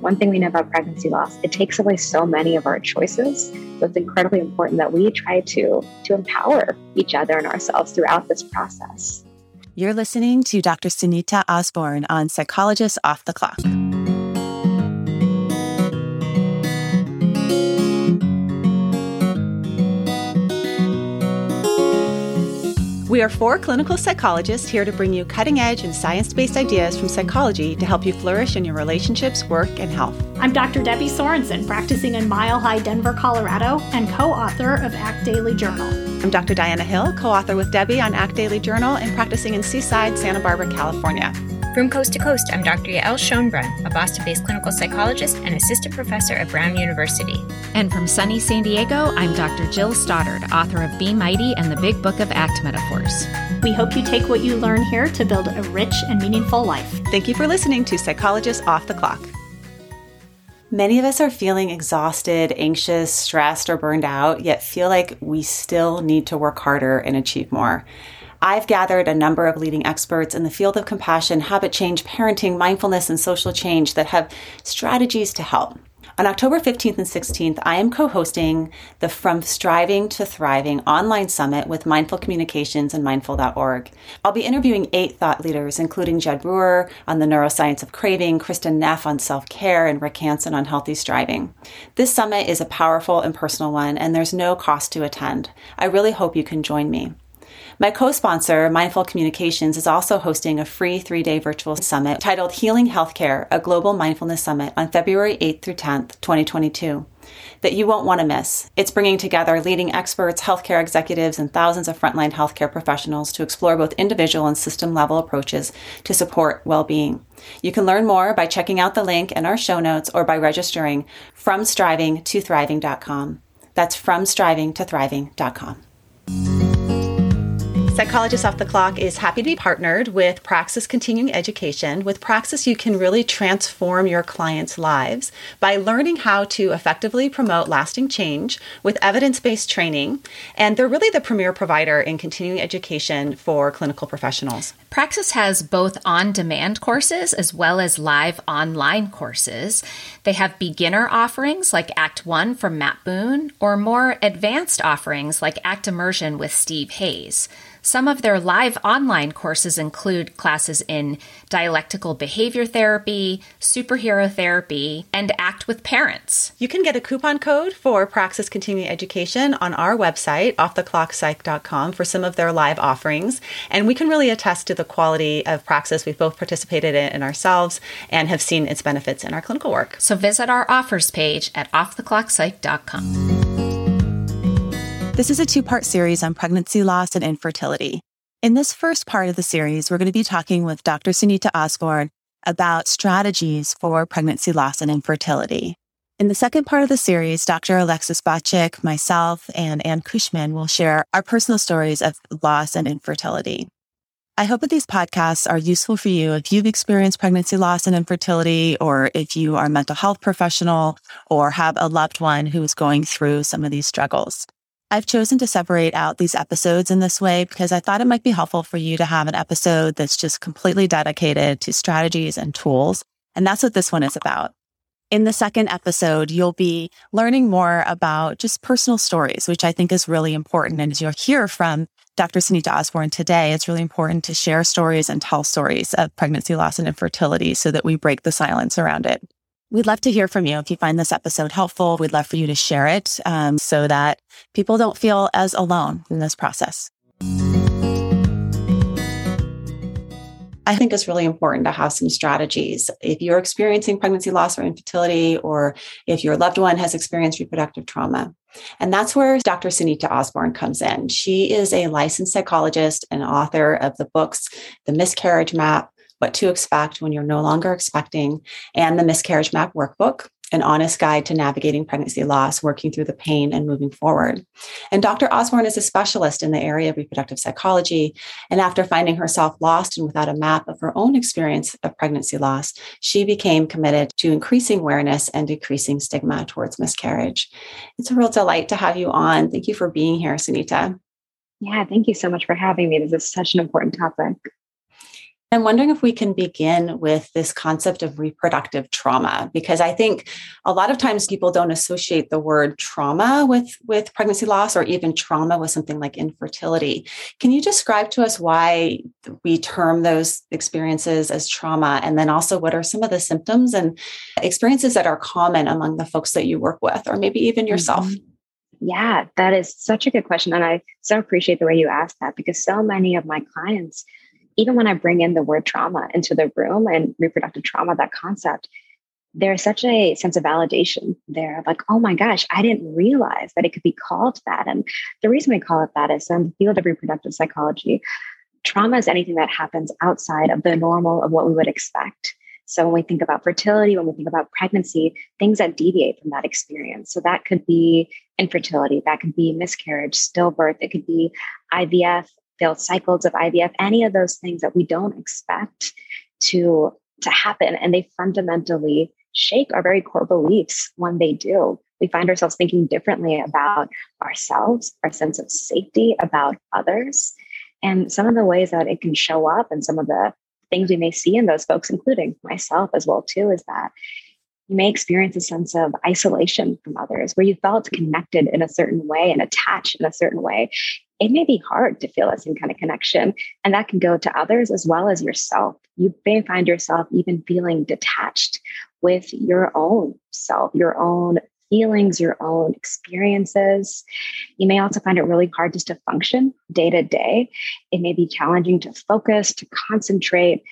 one thing we know about pregnancy loss, it takes away so many of our choices. So it's incredibly important that we try to, to empower each other and ourselves throughout this process. You're listening to Dr. Sunita Osborn on Psychologist Off the Clock. We are four clinical psychologists here to bring you cutting edge and science based ideas from psychology to help you flourish in your relationships, work, and health. I'm Dr. Debbie Sorensen, practicing in Mile High, Denver, Colorado, and co author of ACT Daily Journal. I'm Dr. Diana Hill, co author with Debbie on ACT Daily Journal and practicing in Seaside, Santa Barbara, California. From coast to coast, I'm Dr. Yael Schonbrun, a Boston based clinical psychologist and assistant professor at Brown University. And from sunny San Diego, I'm Dr. Jill Stoddard, author of Be Mighty and the Big Book of ACT Metaphors. We hope you take what you learn here to build a rich and meaningful life. Thank you for listening to Psychologists Off the Clock. Many of us are feeling exhausted, anxious, stressed, or burned out, yet feel like we still need to work harder and achieve more. I've gathered a number of leading experts in the field of compassion, habit change, parenting, mindfulness, and social change that have strategies to help. On October 15th and 16th, I am co hosting the From Striving to Thriving online summit with Mindful Communications and Mindful.org. I'll be interviewing eight thought leaders, including Jud Brewer on the neuroscience of craving, Kristin Neff on self care, and Rick Hanson on healthy striving. This summit is a powerful and personal one, and there's no cost to attend. I really hope you can join me. My co sponsor, Mindful Communications, is also hosting a free three day virtual summit titled Healing Healthcare, a Global Mindfulness Summit on February 8th through 10th, 2022 that you won't want to miss. It's bringing together leading experts, healthcare executives, and thousands of frontline healthcare professionals to explore both individual and system level approaches to support well being. You can learn more by checking out the link in our show notes or by registering from striving to thriving.com. That's from striving to thriving.com. Psychologist Off the Clock is happy to be partnered with Praxis Continuing Education. With Praxis, you can really transform your clients' lives by learning how to effectively promote lasting change with evidence based training. And they're really the premier provider in continuing education for clinical professionals. Praxis has both on demand courses as well as live online courses. They have beginner offerings like Act One from Matt Boone, or more advanced offerings like Act Immersion with Steve Hayes. Some of their live online courses include classes in dialectical behavior therapy, superhero therapy, and ACT with parents. You can get a coupon code for Praxis Continuing Education on our website, offtheclockpsych.com, for some of their live offerings. And we can really attest to the quality of Praxis. We've both participated in ourselves and have seen its benefits in our clinical work. So visit our offers page at offtheclockpsych.com. This is a two part series on pregnancy loss and infertility. In this first part of the series, we're going to be talking with Dr. Sunita Osborn about strategies for pregnancy loss and infertility. In the second part of the series, Dr. Alexis Bacik, myself, and Anne Cushman will share our personal stories of loss and infertility. I hope that these podcasts are useful for you if you've experienced pregnancy loss and infertility, or if you are a mental health professional or have a loved one who is going through some of these struggles. I've chosen to separate out these episodes in this way because I thought it might be helpful for you to have an episode that's just completely dedicated to strategies and tools. And that's what this one is about. In the second episode, you'll be learning more about just personal stories, which I think is really important. And as you'll hear from Dr. Sunita Osborn today, it's really important to share stories and tell stories of pregnancy loss and infertility so that we break the silence around it. We'd love to hear from you. If you find this episode helpful, we'd love for you to share it um, so that people don't feel as alone in this process. I think it's really important to have some strategies. If you're experiencing pregnancy loss or infertility, or if your loved one has experienced reproductive trauma. And that's where Dr. Sunita Osborn comes in. She is a licensed psychologist and author of the books, The Miscarriage Map, what to expect when you're no longer expecting, and the miscarriage map workbook, an honest guide to navigating pregnancy loss, working through the pain and moving forward. And Dr. Osborn is a specialist in the area of reproductive psychology. And after finding herself lost and without a map of her own experience of pregnancy loss, she became committed to increasing awareness and decreasing stigma towards miscarriage. It's a real delight to have you on. Thank you for being here, Sunita. Yeah, thank you so much for having me. This is such an important topic. I'm wondering if we can begin with this concept of reproductive trauma, because I think a lot of times people don't associate the word trauma with, with pregnancy loss or even trauma with something like infertility. Can you describe to us why we term those experiences as trauma? And then also, what are some of the symptoms and experiences that are common among the folks that you work with, or maybe even yourself? Mm-hmm. Yeah, that is such a good question. And I so appreciate the way you asked that because so many of my clients even when I bring in the word trauma into the room and reproductive trauma, that concept, there's such a sense of validation there like, oh my gosh, I didn't realize that it could be called that. And the reason we call it that is in the field of reproductive psychology, trauma is anything that happens outside of the normal of what we would expect. So when we think about fertility, when we think about pregnancy, things that deviate from that experience. So that could be infertility, that could be miscarriage, stillbirth, it could be IVF, failed cycles of IVF, any of those things that we don't expect to, to happen. And they fundamentally shake our very core beliefs when they do. We find ourselves thinking differently about ourselves, our sense of safety, about others. And some of the ways that it can show up and some of the things we may see in those folks, including myself as well, too, is that you may experience a sense of isolation from others where you felt connected in a certain way and attached in a certain way it may be hard to feel that same kind of connection. And that can go to others as well as yourself. You may find yourself even feeling detached with your own self, your own feelings, your own experiences. You may also find it really hard just to function day to day. It may be challenging to focus, to concentrate.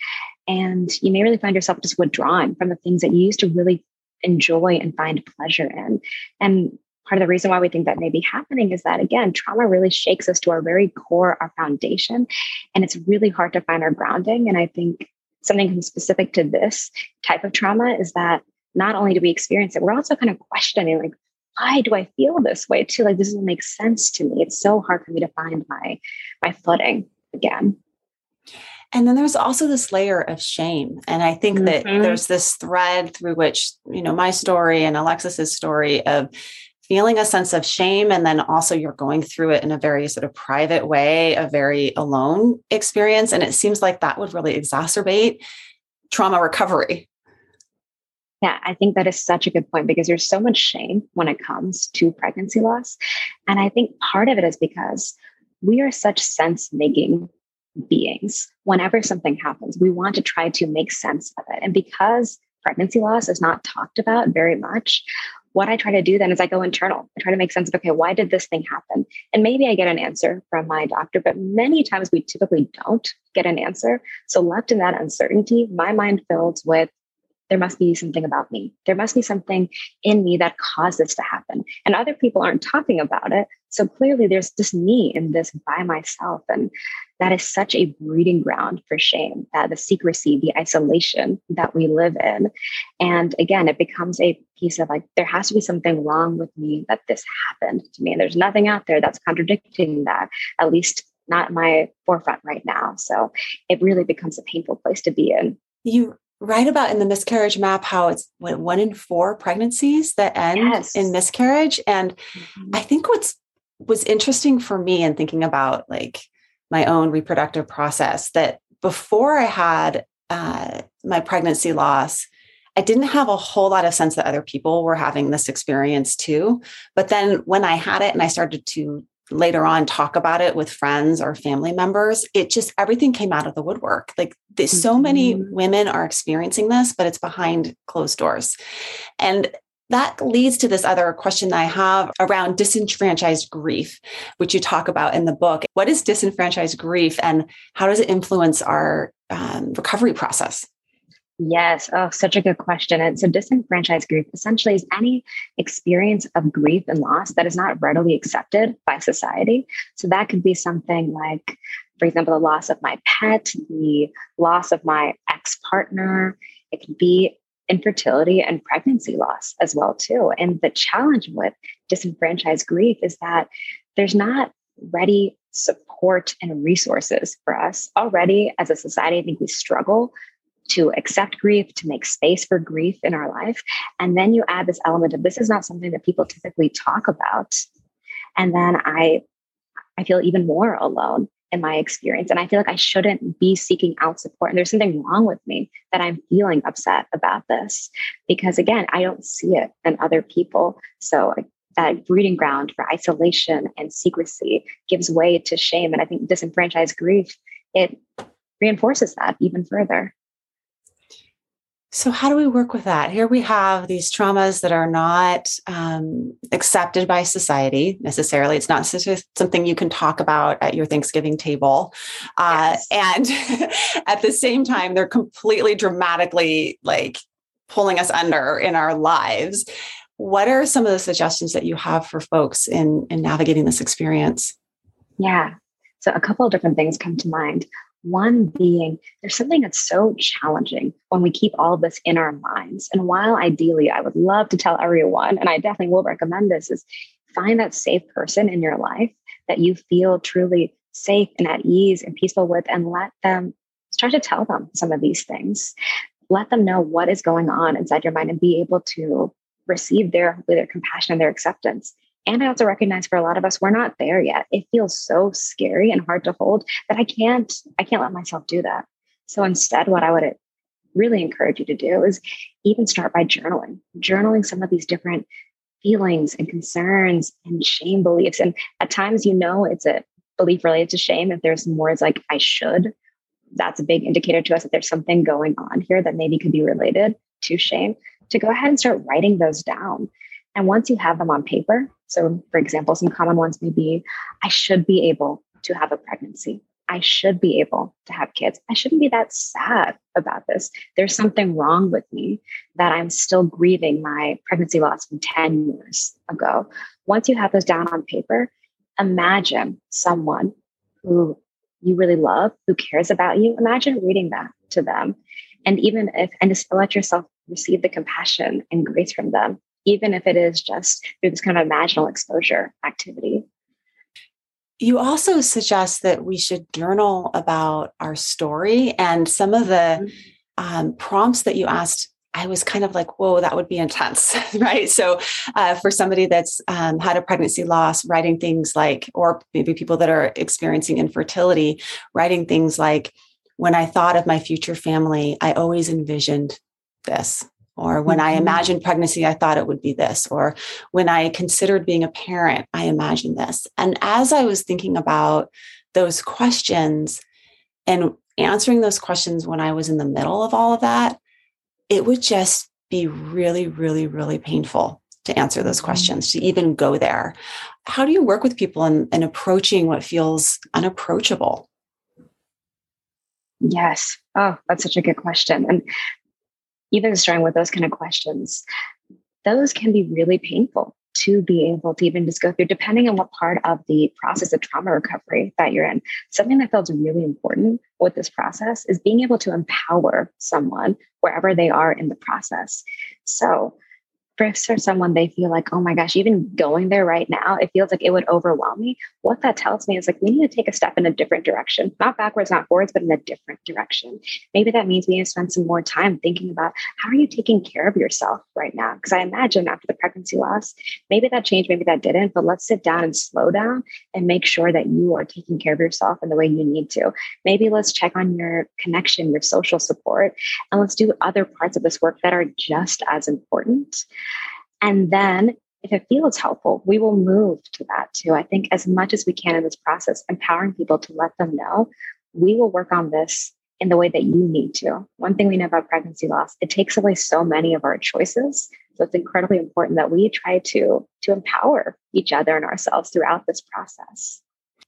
And you may really find yourself just withdrawn from the things that you used to really enjoy and find pleasure in. And part of the reason why we think that may be happening is that again trauma really shakes us to our very core our foundation and it's really hard to find our grounding and i think something specific to this type of trauma is that not only do we experience it we're also kind of questioning like why do i feel this way too like this doesn't make sense to me it's so hard for me to find my my footing again and then there's also this layer of shame. And I think mm-hmm. that there's this thread through which, you know, my story and Alexis's story of feeling a sense of shame and then also you're going through it in a very sort of private way a very alone experience and it seems like that would really exacerbate trauma recovery. Yeah i think that is such a good point because there's so much shame when it comes to pregnancy loss. And i think part of it is because we are such sense making beings. Whenever something happens we want to try to make sense of it. And because pregnancy loss is not talked about very much what I try to do then is I go internal. I try to make sense of, okay, why did this thing happen? And maybe I get an answer from my doctor, but many times we typically don't get an answer. So left in that uncertainty, my mind fills with there must be something about me. There must be something in me that caused this to happen. And other people aren't talking about it. So clearly there's just me in this by myself. And that is such a breeding ground for shame, that the secrecy, the isolation that we live in. And again, it becomes a piece of like, there has to be something wrong with me that this happened to me. And there's nothing out there that's contradicting that, at least not my forefront right now. So it really becomes a painful place to be in. You write about in the miscarriage map how it's what, one in four pregnancies that end yes. in miscarriage. And mm-hmm. I think what's was interesting for me in thinking about like my own reproductive process that before I had uh, my pregnancy loss, I didn't have a whole lot of sense that other people were having this experience too. But then when I had it and I started to later on talk about it with friends or family members it just everything came out of the woodwork like mm-hmm. so many mm-hmm. women are experiencing this but it's behind closed doors and that leads to this other question that I have around disenfranchised grief, which you talk about in the book. What is disenfranchised grief and how does it influence our um, recovery process? Yes. Oh, such a good question. And so disenfranchised grief essentially is any experience of grief and loss that is not readily accepted by society. So that could be something like, for example, the loss of my pet, the loss of my ex-partner. It could be infertility and pregnancy loss as well too. And the challenge with disenfranchised grief is that there's not ready support and resources for us already as a society. I think we struggle to accept grief, to make space for grief in our life. And then you add this element of this is not something that people typically talk about. And then I I feel even more alone in my experience. And I feel like I shouldn't be seeking out support. And there's something wrong with me that I'm feeling upset about this because, again, I don't see it in other people. So that breeding ground for isolation and secrecy gives way to shame. And I think disenfranchised grief, it reinforces that even further. So, how do we work with that? Here we have these traumas that are not um, accepted by society necessarily. It's not something you can talk about at your Thanksgiving table. Uh, And at the same time, they're completely dramatically like pulling us under in our lives. What are some of the suggestions that you have for folks in, in navigating this experience? Yeah. So, a couple of different things come to mind. One being there's something that's so challenging when we keep all this in our minds. And while ideally I would love to tell everyone, and I definitely will recommend this, is find that safe person in your life that you feel truly safe and at ease and peaceful with, and let them start to tell them some of these things. Let them know what is going on inside your mind and be able to receive their, their compassion and their acceptance. And I also recognize for a lot of us, we're not there yet. It feels so scary and hard to hold that I can't, I can't let myself do that. So instead, what I would really encourage you to do is even start by journaling, journaling some of these different feelings and concerns and shame beliefs. And at times, you know, it's a belief related to shame. If there's more, it's like, I should, that's a big indicator to us that there's something going on here that maybe could be related to shame. To go ahead and start writing those down. And once you have them on paper, so, for example, some common ones may be I should be able to have a pregnancy. I should be able to have kids. I shouldn't be that sad about this. There's something wrong with me that I'm still grieving my pregnancy loss from 10 years ago. Once you have those down on paper, imagine someone who you really love, who cares about you. Imagine reading that to them. And even if, and just let yourself receive the compassion and grace from them even if it is just through this kind of imaginal exposure activity. You also suggest that we should journal about our story and some of the mm-hmm. um, prompts that you asked. I was kind of like, whoa, that would be intense, right? So, uh, for somebody that's um, had a pregnancy loss, writing things like, or maybe people that are experiencing infertility, writing things like, when I thought of my future family, I always envisioned this or when I mm-hmm. imagined pregnancy, I thought it would be this. Or when I considered being a parent, I imagined this. And as I was thinking about those questions and answering those questions when I was in the middle of all of that, it would just be really, really, really painful to answer those mm-hmm. questions, to even go there. How do you work with people in, in approaching what feels unapproachable? Yes. Oh, that's such a good question. And even starting with those kind of questions, those can be really painful to be able to even just go through, depending on what part of the process of trauma recovery that you're in. Something that feels really important with this process is being able to empower someone wherever they are in the process. So, for someone they feel like, oh my gosh, even going there right now, it feels like it would overwhelm me. What that tells me is like we need to take a step in a different direction, not backwards, not forwards, but in a different direction. Maybe that means we need to spend some more time thinking about how are you taking care of yourself right now? Because I imagine after the pregnancy loss, maybe that changed, maybe that didn't, but let's sit down and slow down and make sure that you are taking care of yourself in the way you need to. Maybe let's check on your connection, your social support, and let's do other parts of this work that are just as important. And then if it feels helpful, we will move to that too. I think as much as we can in this process, empowering people to let them know we will work on this in the way that you need to. One thing we know about pregnancy loss, it takes away so many of our choices. So it's incredibly important that we try to to empower each other and ourselves throughout this process.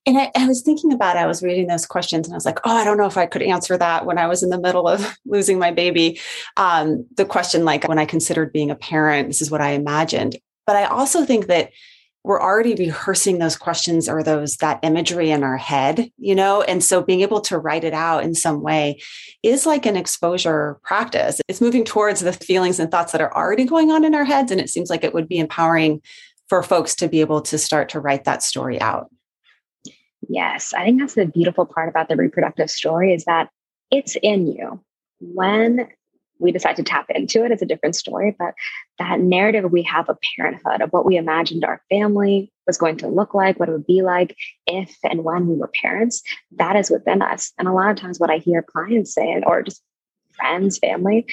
And I, I, was thinking about I was reading those questions and I was like, oh, I don't know if I could answer that when I was in the middle of losing my baby. Um, the question, like when I considered being a parent, this is what I imagined. But I also think that we're already rehearsing those questions or those that imagery in our head, you know? And so being able to write it out in some way is like an exposure practice. It's moving towards the feelings and thoughts that are already going on in our heads. And it seems like it would be empowering for folks to be able to start to write that story out. Yes, I think that's the beautiful part about the reproductive story is that it's in you. When we decide to tap into it, it's a different story. But that narrative we have of parenthood, of what we imagined our family was going to look like, what it would be like if and when we were parents, that is within us. And a lot of times, what I hear clients say, or just friends, family,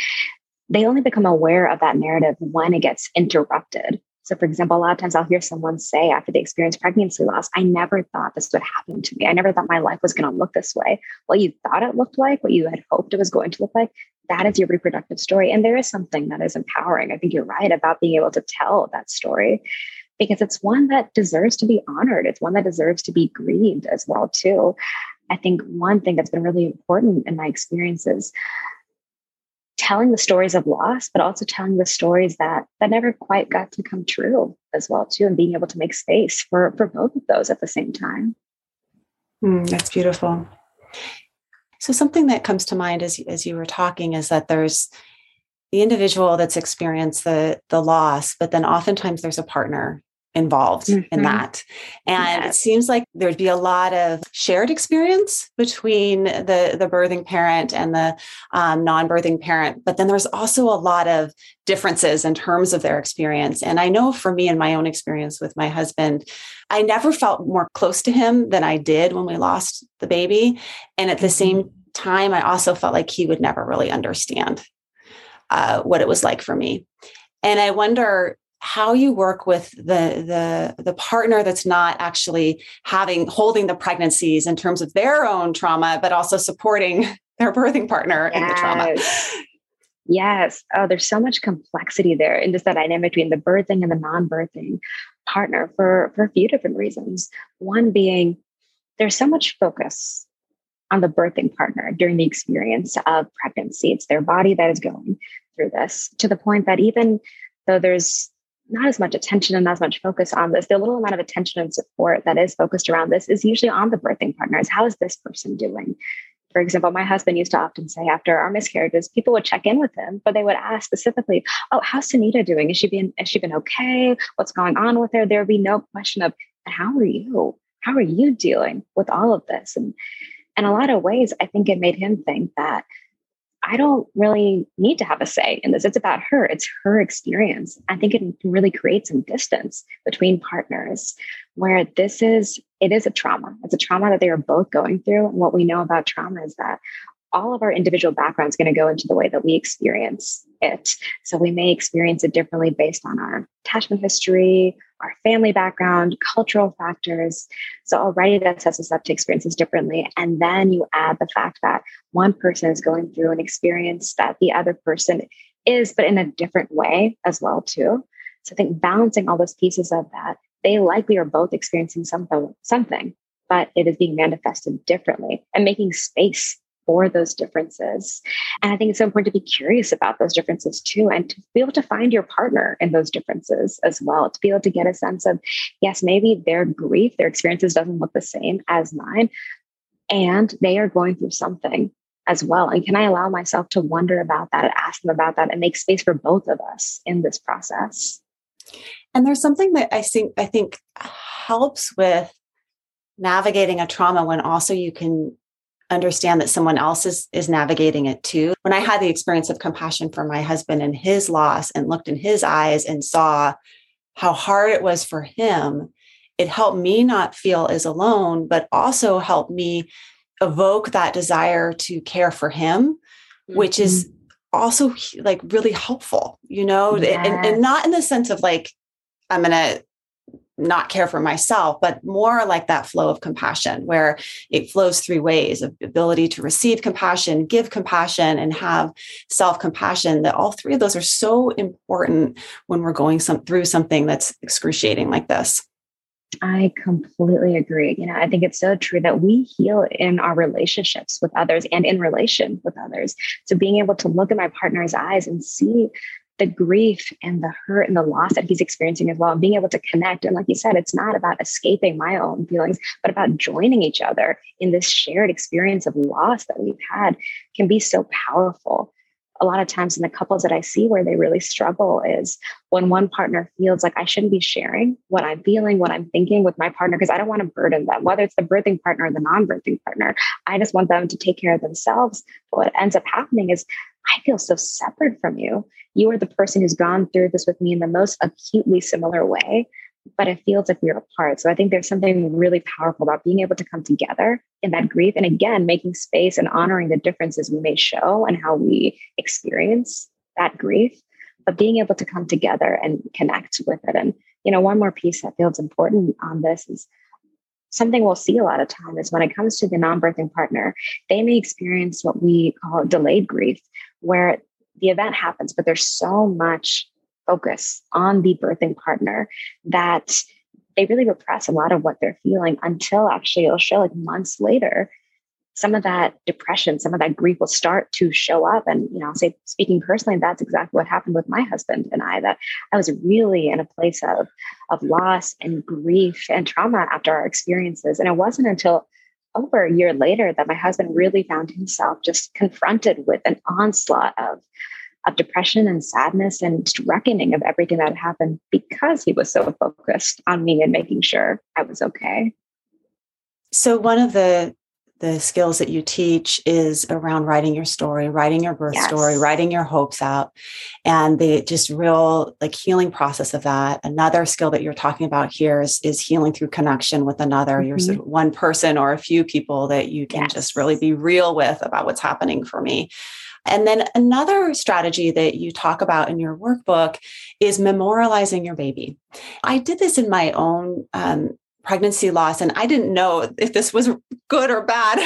they only become aware of that narrative when it gets interrupted. So, for example, a lot of times I'll hear someone say after they experience pregnancy loss, I never thought this would happen to me. I never thought my life was going to look this way. What you thought it looked like, what you had hoped it was going to look like, that is your reproductive story. And there is something that is empowering. I think you're right about being able to tell that story because it's one that deserves to be honored. It's one that deserves to be grieved as well, too. I think one thing that's been really important in my experiences telling the stories of loss, but also telling the stories that that never quite got to come true as well too, and being able to make space for for both of those at the same time. Mm, that's beautiful. So something that comes to mind as as you were talking is that there's the individual that's experienced the the loss, but then oftentimes there's a partner involved mm-hmm. in that. And yes. it seems like there'd be a lot of shared experience between the, the birthing parent and the um, non birthing parent. But then there's also a lot of differences in terms of their experience. And I know for me, in my own experience with my husband, I never felt more close to him than I did when we lost the baby. And at the mm-hmm. same time, I also felt like he would never really understand uh, what it was like for me. And I wonder how you work with the the the partner that's not actually having holding the pregnancies in terms of their own trauma but also supporting their birthing partner yes. in the trauma. Yes. Oh there's so much complexity there in just that dynamic between the birthing and the non-birthing partner for for a few different reasons. One being there's so much focus on the birthing partner during the experience of pregnancy. It's their body that is going through this to the point that even though there's not as much attention and not as much focus on this. The little amount of attention and support that is focused around this is usually on the birthing partners. How is this person doing? For example, my husband used to often say after our miscarriages, people would check in with him, but they would ask specifically, "Oh, how's Sunita doing? Is she been has she been okay? What's going on with her?" There would be no question of, "How are you? How are you dealing with all of this?" And in a lot of ways, I think it made him think that I don't really need to have a say in this. It's about her, it's her experience. I think it can really create some distance between partners where this is, it is a trauma. It's a trauma that they are both going through. And what we know about trauma is that all of our individual backgrounds going to go into the way that we experience it. So we may experience it differently based on our attachment history, our family background, cultural factors. So already that sets us up to experiences differently. And then you add the fact that one person is going through an experience that the other person is, but in a different way as well, too. So I think balancing all those pieces of that, they likely are both experiencing something, something, but it is being manifested differently and making space for those differences. And I think it's so important to be curious about those differences too, and to be able to find your partner in those differences as well, to be able to get a sense of, yes, maybe their grief, their experiences doesn't look the same as mine, and they are going through something as well. And can I allow myself to wonder about that, ask them about that, and make space for both of us in this process? And there's something that I think I think helps with navigating a trauma when also you can understand that someone else is is navigating it too. When I had the experience of compassion for my husband and his loss and looked in his eyes and saw how hard it was for him, it helped me not feel as alone, but also helped me evoke that desire to care for him, mm-hmm. which is mm-hmm. also like really helpful, you know, yes. and, and not in the sense of like, I'm going to not care for myself, but more like that flow of compassion where it flows three ways of ability to receive compassion, give compassion, and have self compassion. That all three of those are so important when we're going some, through something that's excruciating like this. I completely agree. You know, I think it's so true that we heal in our relationships with others and in relation with others. So being able to look in my partner's eyes and see the grief and the hurt and the loss that he's experiencing as well and being able to connect and like you said it's not about escaping my own feelings but about joining each other in this shared experience of loss that we've had can be so powerful a lot of times in the couples that I see where they really struggle is when one partner feels like I shouldn't be sharing what I'm feeling, what I'm thinking with my partner, because I don't want to burden them, whether it's the birthing partner or the non birthing partner. I just want them to take care of themselves. But what ends up happening is I feel so separate from you. You are the person who's gone through this with me in the most acutely similar way but it feels like we're apart. So I think there's something really powerful about being able to come together in that grief. And again, making space and honoring the differences we may show and how we experience that grief, but being able to come together and connect with it. And, you know, one more piece that feels important on this is something we'll see a lot of time is when it comes to the non-birthing partner, they may experience what we call delayed grief, where the event happens, but there's so much focus on the birthing partner that they really repress a lot of what they're feeling until actually it'll show like months later some of that depression some of that grief will start to show up. And you know I'll say speaking personally that's exactly what happened with my husband and i that i was really in a place of of loss and grief and trauma after our experiences. And it wasn't until over a year later that my husband really found himself just confronted with an onslaught of of depression and sadness and just reckoning of everything that happened because he was so focused on me and making sure I was okay. So one of the the skills that you teach is around writing your story, writing your birth yes. story, writing your hopes out, and the just real like healing process of that. Another skill that you're talking about here is, is healing through connection with another. Mm-hmm. You're sort of one person or a few people that you can yes. just really be real with about what's happening for me. And then another strategy that you talk about in your workbook is memorializing your baby. I did this in my own um, pregnancy loss, and I didn't know if this was good or bad.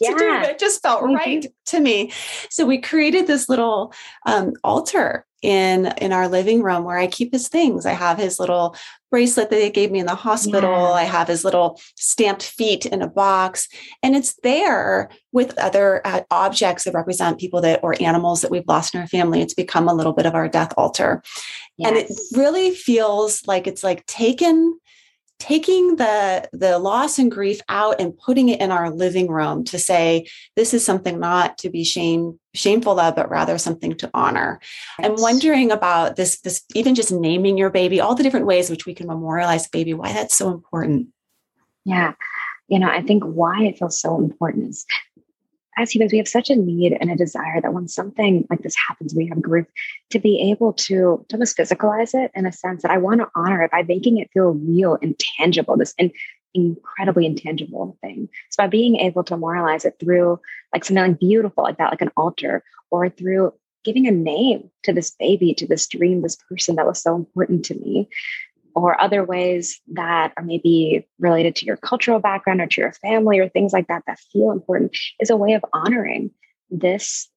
Yeah. to do, but it just felt mm-hmm. right to me. So we created this little um, altar in in our living room where I keep his things. I have his little bracelet that they gave me in the hospital. Yeah. I have his little stamped feet in a box, and it's there with other uh, objects that represent people that or animals that we've lost in our family. It's become a little bit of our death altar, yes. and it really feels like it's like taken taking the the loss and grief out and putting it in our living room to say this is something not to be shame shameful of but rather something to honor. Yes. i'm wondering about this this even just naming your baby all the different ways which we can memorialize baby why that's so important. Yeah. You know i think why it feels so important is as humans, we have such a need and a desire that when something like this happens, we have grief to be able to, to almost physicalize it in a sense that I want to honor it by making it feel real and tangible, this in, incredibly intangible thing. So by being able to memorialize it through like something like beautiful like that, like an altar, or through giving a name to this baby, to this dream, this person that was so important to me, or other ways that are maybe related to your cultural background or to your family or things like that that feel important is a way of honoring this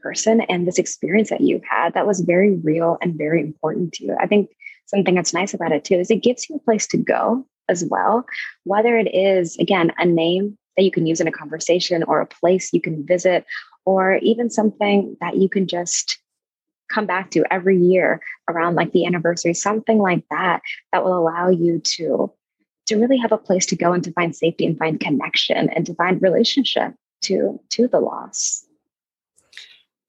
person and this experience that you've had that was very real and very important to you. I think something that's nice about it too is it gives you a place to go as well, whether it is, again, a name that you can use in a conversation or a place you can visit or even something that you can just come back to every year around like the anniversary, something like that, that will allow you to to really have a place to go and to find safety and find connection and to find relationship to to the loss.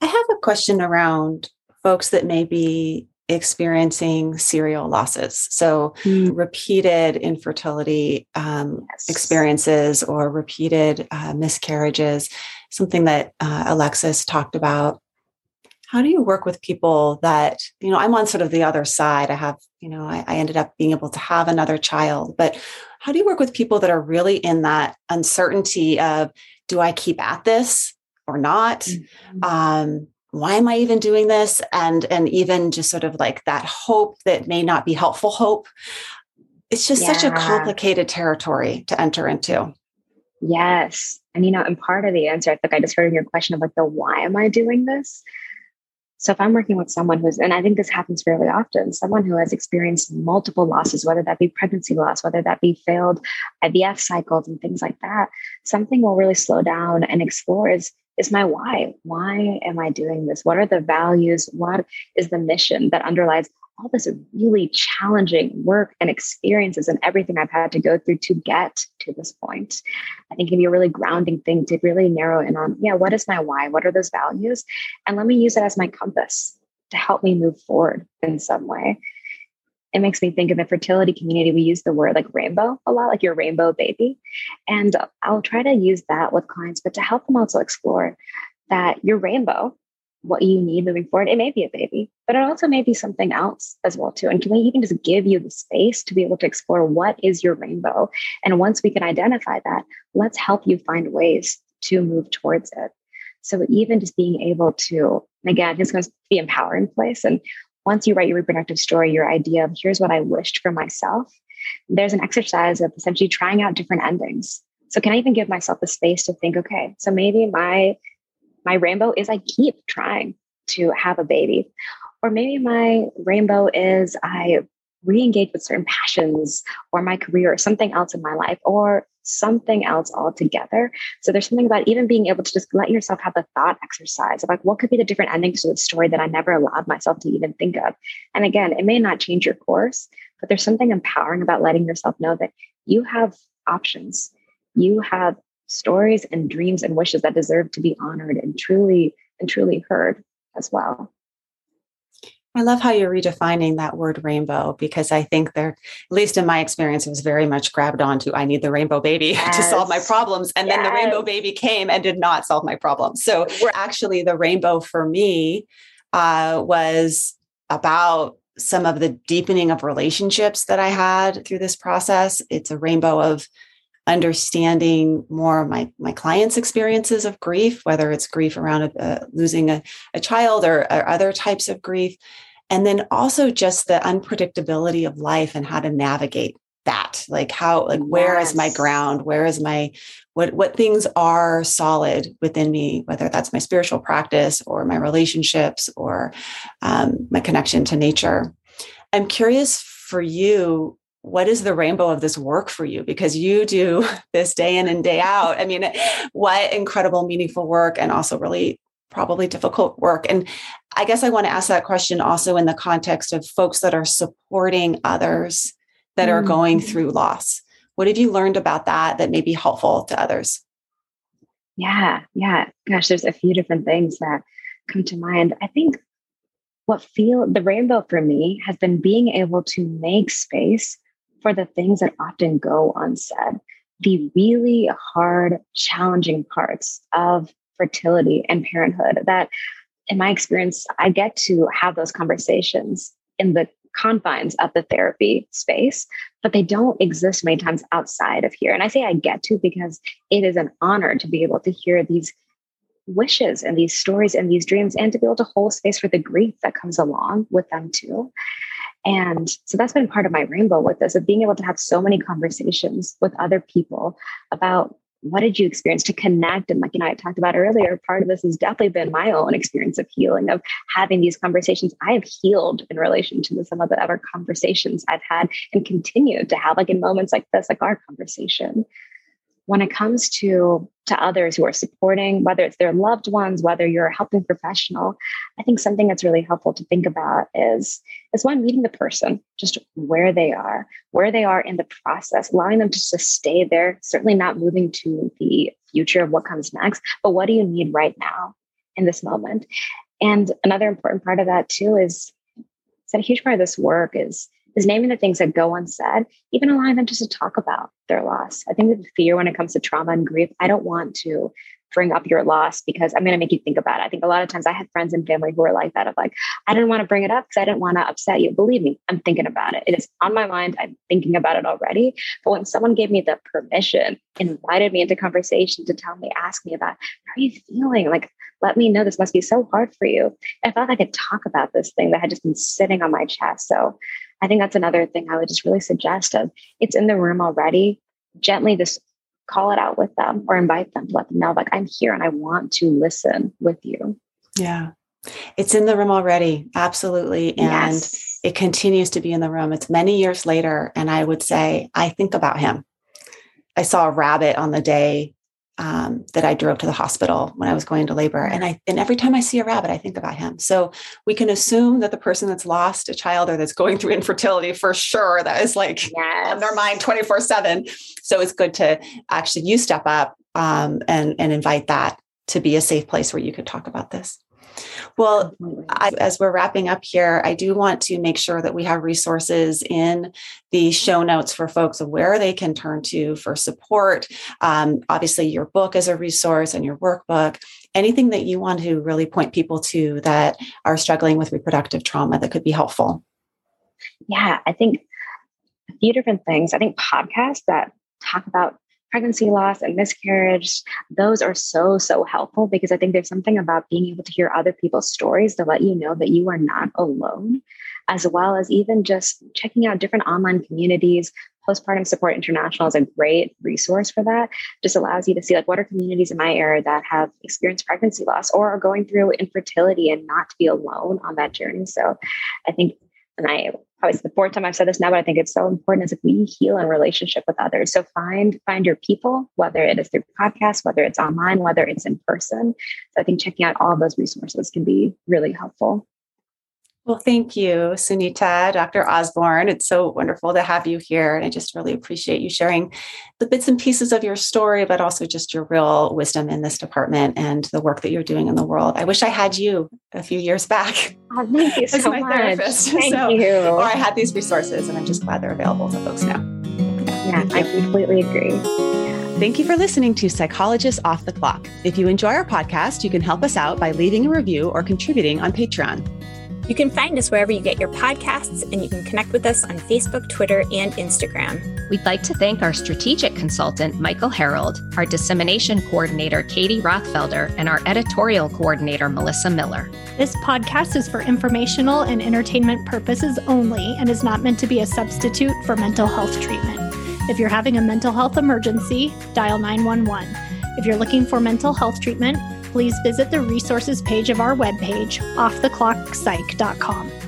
I have a question around folks that may be experiencing serial losses. So, mm. repeated infertility um, yes. experiences or repeated uh, miscarriages, something that uh, Alexis talked about how do you work with people that you know i'm on sort of the other side. I have you know I, I, ended up being able to have another child but how do you work with people that are really in that uncertainty of do i keep at this or not? Mm-hmm. um, why am i even doing this? And and even just sort of like that hope that may not be helpful hope. It's just yeah. such a complicated territory to enter into. Yes. And you know and part of the answer i think i just heard in your question of like the why am i doing this so if I'm working with someone who's, and I think this happens fairly often, someone who has experienced multiple losses, whether that be pregnancy loss, whether that be failed IVF cycles and things like that, something will really slow down and explore is, is my why? Why am I doing this? What are the values? What is the mission that underlies all this really challenging work and experiences and everything I've had to go through to get to this point. I think it can be a really grounding thing to really narrow in on, yeah, what is my why? What are those values? And let me use it as my compass to help me move forward in some way. It makes me think in the fertility community, we use the word like rainbow a lot, like your rainbow baby. And I'll try to use that with clients, but to help them also explore that your rainbow what you need moving forward. It may be a baby, but it also may be something else as well too. And can we even just give you the space to be able to explore what is your rainbow? And once we can identify that, let's help you find ways to move towards it. So even just being able to, again, this goes to the empowering place. And once you write your reproductive story, your idea of here's what I wished for myself, there's an exercise of essentially trying out different endings. So can I even give myself the space to think, okay, so maybe my my rainbow is I keep trying to have a baby. Or maybe my rainbow is I re-engage with certain passions or my career or something else in my life or something else altogether. So there's something about even being able to just let yourself have the thought exercise of like, what could be the different endings to the story that I never allowed myself to even think of? And again, it may not change your course, but there's something empowering about letting yourself know that you have options. You have stories and dreams and wishes that deserve to be honored and truly and truly heard as well. I love how you're redefining that word rainbow because I think there, at least in my experience, it was very much grabbed onto I need the rainbow baby yes. to solve my problems. And yes. then the rainbow baby came and did not solve my problems. So actually, the rainbow for me uh, was about some of the deepening of relationships that I had through this process. It's a rainbow of understanding more of my my clients experiences of grief whether it's grief around uh, losing a, a child or, or, other types of grief. And then also just the unpredictability of life and how to navigate that. Like how like where yes. is my ground? Where is my what what things are solid within me whether that's my spiritual practice or my relationships or um, my connection to nature. I'm curious for you what is the rainbow of this work for you? Because you do this day in and day out. I mean what incredible meaningful work and also really probably difficult work. And i guess i want to ask that question also in the context of folks that are supporting others that are going mm-hmm. through loss. What have you learned about that that may be helpful to others? Yeah yeah. Gosh there's a few different things that come to mind. I think what feel the rainbow for me has been being able to make space for the things that often go unsaid, the really hard, challenging parts of fertility and parenthood that, in my experience, I get to have those conversations in the confines of the therapy space, but they don't exist many times outside of here. And I say I get to because it is an honor to be able to hear these wishes and these stories and these dreams and to be able to hold space for the grief that comes along with them too. And so that's been part of my rainbow with this of being able to have so many conversations with other people about what did you experience to connect? And like you know i talked about earlier part of this has definitely been my own experience of healing of having these conversations. I have healed in relation to some of the other conversations i've had and continue to have like in moments like this like our conversation when it comes to to others who are supporting whether it's their loved ones whether you're a helping professional i think something that's really helpful to think about is is one meeting the person just where they are where they are in the process allowing them to just stay there certainly not moving to the future of what comes next but what do you need right now in this moment? And another important part of that too is that a huge part of this work is is naming the things that go unsaid, even allowing them just to talk about their loss. I think the fear when it comes to trauma and grief, I don't want to bring up your loss because I'm going to make you think about it. I think a lot of times I had friends and family who were like that of like, I didn't want to bring it up because I didn't want to upset you. Believe me, I'm thinking about it. It is on my mind. I'm thinking about it already. But when someone gave me the permission, invited me into conversation to tell me, ask me about, how are you feeling? Like, let me know this must be so hard for you. I felt like I could talk about this thing that had just been sitting on my chest. So I think that's another thing I would just really suggest of it's in the room already. Gently just call it out with them or invite them to let them know, like, I'm here and I want to listen with you. Yeah. It's in the room already. Absolutely. And yes. it continues to be in the room. It's many years later. And I would say, I think about him. I saw a rabbit on the day um, that I drove to the hospital when I was going to labor. And I and every time I see a rabbit, I think about him. So we can assume that the person that's lost a child or that's going through infertility for sure, that is like yes. on their mind 24-7. So it's good to actually you step up um, and, and invite that to be a safe place where you could talk about this. Well, I, as we're wrapping up here, I do want to make sure that we have resources in the show notes for folks of where they can turn to for support. Um, obviously, your book is a resource and your workbook. anything that you want to really point people to that are struggling with reproductive trauma that could be helpful? Yeah, I think a few different things. I think podcasts that talk about pregnancy loss and miscarriage, those are so, so helpful because I think there's something about being able to hear other people's stories to let you know that you are not alone, as well as even just checking out different online communities. Postpartum Support International is a great resource for that. Just allows you to see like what are communities in my area that have experienced pregnancy loss or are going through infertility and not to be alone on that journey. So I think and I probably the fourth time I've said this now, but I think it's so important is if we heal in relationship with others. So find find your people, whether it is through podcasts, whether it's online, whether it's in person. So I think checking out all those resources can be really helpful. Well, thank you, Sunita, Dr. Osborn. It's so wonderful to have you here. And I just really appreciate you sharing the bits and pieces of your story, but also just your real wisdom in this department and the work that you're doing in the world. I wish I had you a few years back. Oh, thank you so my much. therapist. Thank so, you. Or I had these resources, and I'm just glad they're available to folks now. Yeah, I completely agree. Thank you for listening to Psychologists Off the Clock. If you enjoy our podcast, you can help us out by leaving a review or contributing on Patreon. You can find us wherever you get your podcasts, and you can connect with us on Facebook, Twitter, and Instagram. We'd like to thank our strategic consultant, Michael Harold, our dissemination coordinator, Katie Rothfelder, and our editorial coordinator, Melissa Miller. This podcast is for informational and entertainment purposes only and is not meant to be a substitute for mental health treatment. If you're having a mental health emergency, dial 911. If you're looking for mental health treatment, please visit the resources page of our webpage, offtheclockpsych.com.